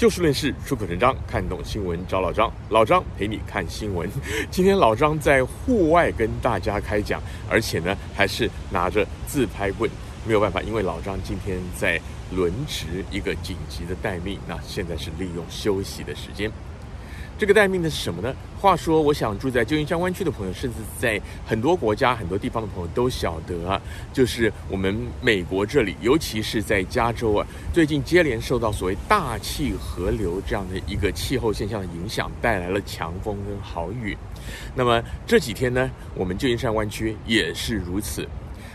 就事论事，出口成章，看懂新闻找老张。老张陪你看新闻。今天老张在户外跟大家开讲，而且呢还是拿着自拍棍。没有办法，因为老张今天在轮值一个紧急的待命，那现在是利用休息的时间。这个待命的是什么呢？话说，我想住在旧金山湾区的朋友，甚至在很多国家、很多地方的朋友都晓得，就是我们美国这里，尤其是在加州啊，最近接连受到所谓大气河流这样的一个气候现象的影响，带来了强风跟豪雨。那么这几天呢，我们旧金山湾区也是如此。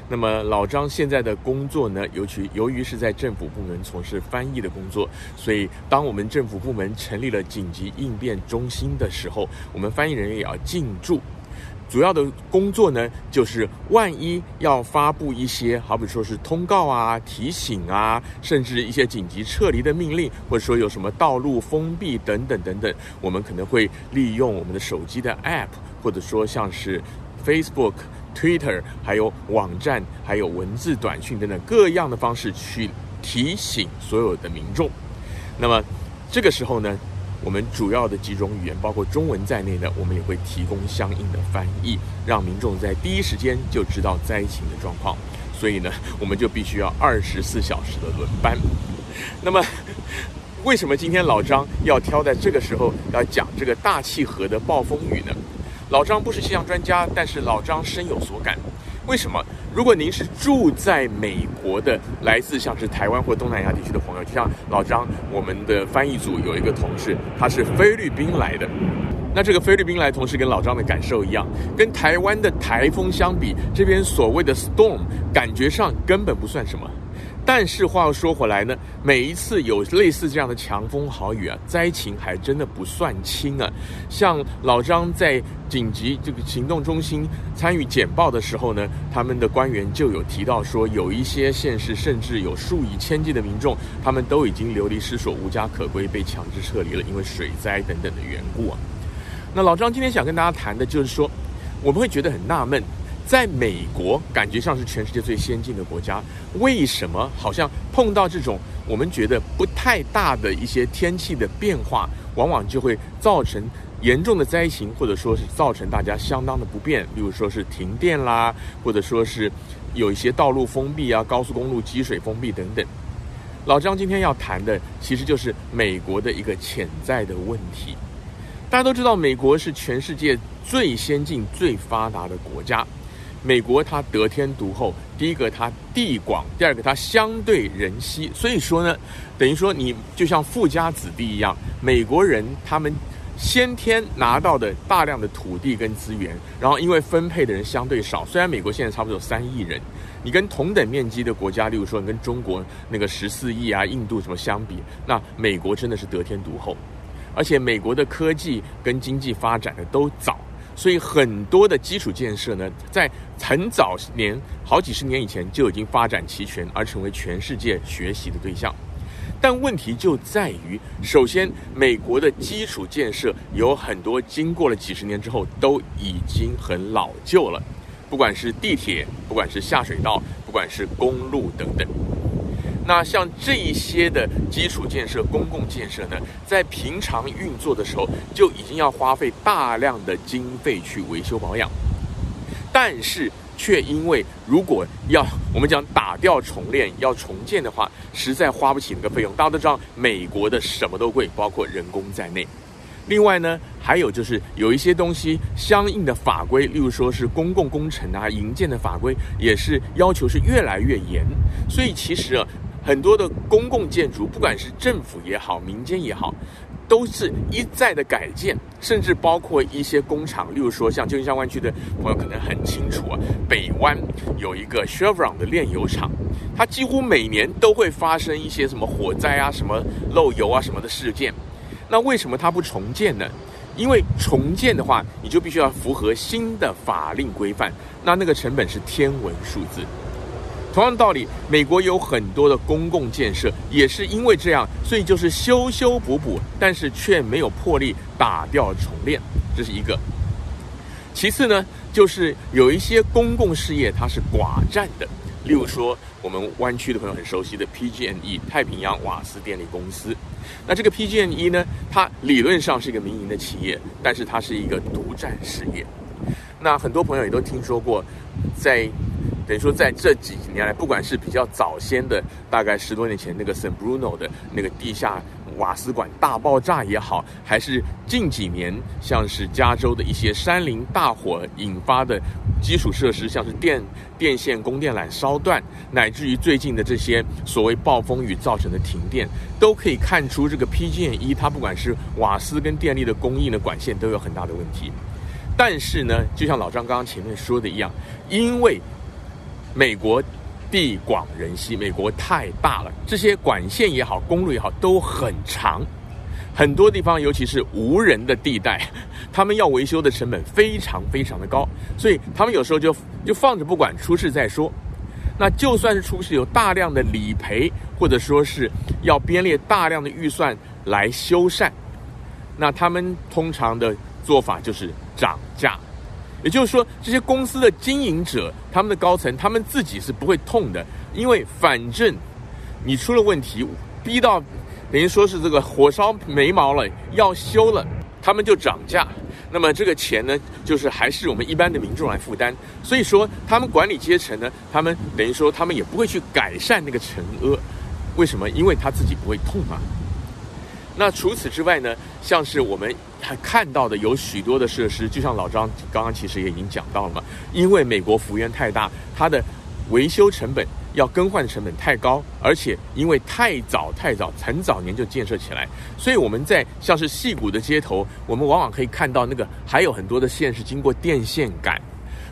那么老张现在的工作呢，尤其由于是在政府部门从事翻译的工作，所以当我们政府部门成立了紧急应变中心的时候，我们翻译人员也要进驻。主要的工作呢，就是万一要发布一些，好比说是通告啊、提醒啊，甚至一些紧急撤离的命令，或者说有什么道路封闭等等等等，我们可能会利用我们的手机的 App，或者说像是 Facebook。Twitter，还有网站，还有文字短讯等等各样的方式去提醒所有的民众。那么这个时候呢，我们主要的几种语言，包括中文在内呢，我们也会提供相应的翻译，让民众在第一时间就知道灾情的状况。所以呢，我们就必须要二十四小时的轮班。那么，为什么今天老张要挑在这个时候要讲这个大气河的暴风雨呢？老张不是气象专家，但是老张深有所感。为什么？如果您是住在美国的，来自像是台湾或东南亚地区的朋友，就像老张，我们的翻译组有一个同事，他是菲律宾来的。那这个菲律宾来同事跟老张的感受一样，跟台湾的台风相比，这边所谓的 storm 感觉上根本不算什么。但是话又说回来呢，每一次有类似这样的强风豪雨啊，灾情还真的不算轻啊。像老张在紧急这个行动中心参与简报的时候呢，他们的官员就有提到说，有一些县市甚至有数以千计的民众，他们都已经流离失所、无家可归，被强制撤离了，因为水灾等等的缘故啊。那老张今天想跟大家谈的就是说，我们会觉得很纳闷。在美国，感觉上是全世界最先进的国家，为什么好像碰到这种我们觉得不太大的一些天气的变化，往往就会造成严重的灾情，或者说是造成大家相当的不便，例如说是停电啦，或者说是有一些道路封闭啊、高速公路积水封闭等等。老张今天要谈的，其实就是美国的一个潜在的问题。大家都知道，美国是全世界最先进、最发达的国家。美国它得天独厚，第一个它地广，第二个它相对人稀，所以说呢，等于说你就像富家子弟一样，美国人他们先天拿到的大量的土地跟资源，然后因为分配的人相对少，虽然美国现在差不多有三亿人，你跟同等面积的国家，例如说你跟中国那个十四亿啊、印度什么相比，那美国真的是得天独厚，而且美国的科技跟经济发展的都早。所以很多的基础建设呢，在很早年、好几十年以前就已经发展齐全，而成为全世界学习的对象。但问题就在于，首先，美国的基础建设有很多经过了几十年之后，都已经很老旧了，不管是地铁，不管是下水道，不管是公路等等。那像这一些的基础建设、公共建设呢，在平常运作的时候就已经要花费大量的经费去维修保养，但是却因为如果要我们讲打掉重练，要重建的话，实在花不起那个费用。大家都知道，美国的什么都贵，包括人工在内。另外呢，还有就是有一些东西相应的法规，例如说是公共工程啊、营建的法规，也是要求是越来越严。所以其实啊。很多的公共建筑，不管是政府也好，民间也好，都是一再的改建，甚至包括一些工厂，例如说像旧金山湾区的朋友可能很清楚啊，北湾有一个 Chevron 的炼油厂，它几乎每年都会发生一些什么火灾啊、什么漏油啊、什么的事件。那为什么它不重建呢？因为重建的话，你就必须要符合新的法令规范，那那个成本是天文数字。同样道理，美国有很多的公共建设，也是因为这样，所以就是修修补补，但是却没有魄力打掉重练，这是一个。其次呢，就是有一些公共事业它是寡占的，例如说我们湾区的朋友很熟悉的 PG&E 太平洋瓦斯电力公司，那这个 PG&E 呢，它理论上是一个民营的企业，但是它是一个独占事业。那很多朋友也都听说过，在等于说在这几年来，不管是比较早先的，大概十多年前那个 San Bruno 的那个地下瓦斯管大爆炸也好，还是近几年像是加州的一些山林大火引发的基础设施，像是电电线、供电缆烧断，乃至于最近的这些所谓暴风雨造成的停电，都可以看出这个 PG&E 它不管是瓦斯跟电力的供应的管线都有很大的问题。但是呢，就像老张刚刚前面说的一样，因为美国地广人稀，美国太大了，这些管线也好，公路也好，都很长，很多地方尤其是无人的地带，他们要维修的成本非常非常的高，所以他们有时候就就放着不管，出事再说。那就算是出事，有大量的理赔，或者说是要编列大量的预算来修缮，那他们通常的做法就是。涨价，也就是说，这些公司的经营者、他们的高层，他们自己是不会痛的，因为反正你出了问题，逼到等于说是这个火烧眉毛了，要修了，他们就涨价。那么这个钱呢，就是还是我们一般的民众来负担。所以说，他们管理阶层呢，他们等于说他们也不会去改善那个惩恶，为什么？因为他自己不会痛嘛。那除此之外呢，像是我们还看到的有许多的设施，就像老张刚刚其实也已经讲到了嘛，因为美国幅员太大，它的维修成本要更换的成本太高，而且因为太早太早很早年就建设起来，所以我们在像是戏谷的街头，我们往往可以看到那个还有很多的线是经过电线杆。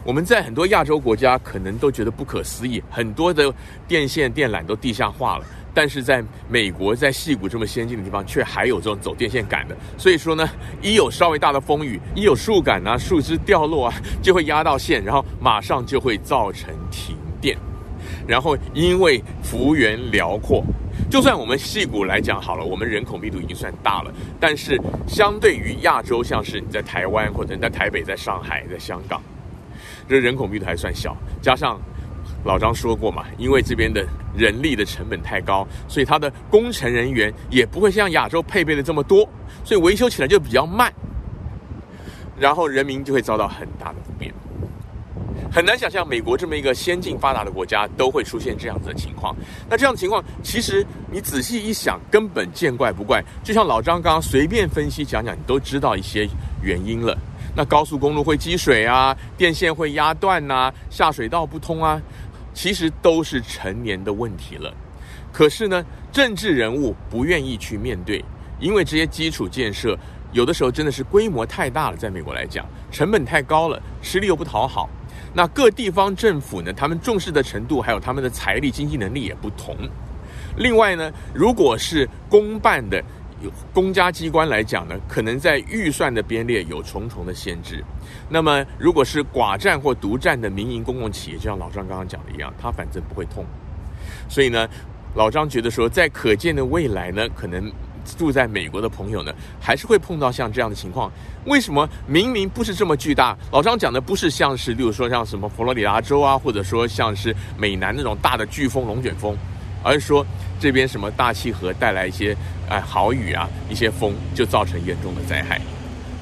我们在很多亚洲国家可能都觉得不可思议，很多的电线电缆都地下化了。但是在美国，在戏谷这么先进的地方，却还有这种走电线杆的。所以说呢，一有稍微大的风雨，一有树杆啊、树枝掉落啊，就会压到线，然后马上就会造成停电。然后因为幅员辽阔，就算我们戏谷来讲好了，我们人口密度已经算大了，但是相对于亚洲，像是你在台湾或者你在台北、在上海、在香港，这人口密度还算小，加上。老张说过嘛，因为这边的人力的成本太高，所以它的工程人员也不会像亚洲配备的这么多，所以维修起来就比较慢，然后人民就会遭到很大的不便。很难想象美国这么一个先进发达的国家都会出现这样子的情况。那这样的情况，其实你仔细一想，根本见怪不怪。就像老张刚刚随便分析讲讲，你都知道一些原因了。那高速公路会积水啊，电线会压断呐，下水道不通啊。其实都是成年的问题了，可是呢，政治人物不愿意去面对，因为这些基础建设有的时候真的是规模太大了，在美国来讲，成本太高了，实力又不讨好。那各地方政府呢，他们重视的程度还有他们的财力经济能力也不同。另外呢，如果是公办的。公家机关来讲呢，可能在预算的编列有重重的限制。那么，如果是寡占或独占的民营公共企业，就像老张刚刚讲的一样，他反正不会痛。所以呢，老张觉得说，在可见的未来呢，可能住在美国的朋友呢，还是会碰到像这样的情况。为什么明明不是这么巨大？老张讲的不是像是，例如说像什么佛罗里达州啊，或者说像是美南那种大的飓风、龙卷风，而是说。这边什么大气河带来一些哎好雨啊，一些风就造成严重的灾害。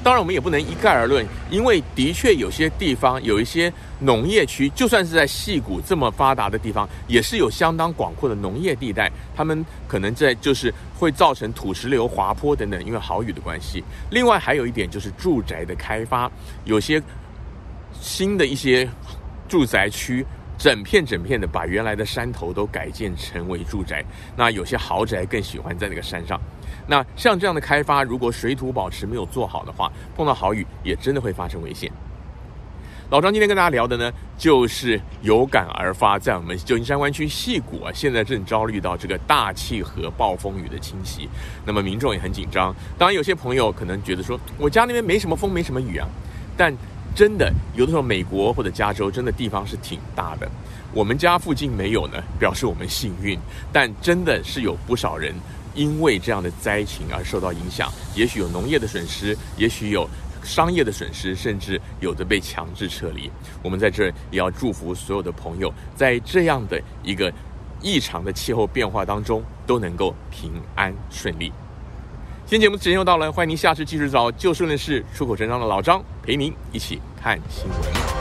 当然，我们也不能一概而论，因为的确有些地方有一些农业区，就算是在矽谷这么发达的地方，也是有相当广阔的农业地带，他们可能在就是会造成土石流、滑坡等等，因为好雨的关系。另外还有一点就是住宅的开发，有些新的一些住宅区。整片整片的把原来的山头都改建成为住宅，那有些豪宅更喜欢在那个山上。那像这样的开发，如果水土保持没有做好的话，碰到豪雨也真的会发生危险。老张今天跟大家聊的呢，就是有感而发，在我们旧金山湾区矽谷啊，现在正遭遇到这个大气河暴风雨的侵袭，那么民众也很紧张。当然，有些朋友可能觉得说，我家那边没什么风，没什么雨啊，但。真的，有的时候美国或者加州真的地方是挺大的，我们家附近没有呢，表示我们幸运。但真的是有不少人因为这样的灾情而受到影响，也许有农业的损失，也许有商业的损失，甚至有的被强制撤离。我们在这也要祝福所有的朋友，在这样的一个异常的气候变化当中，都能够平安顺利。今天节目时间又到了，欢迎您下次继续找就事论事、出口成章的老张陪您一起看新闻。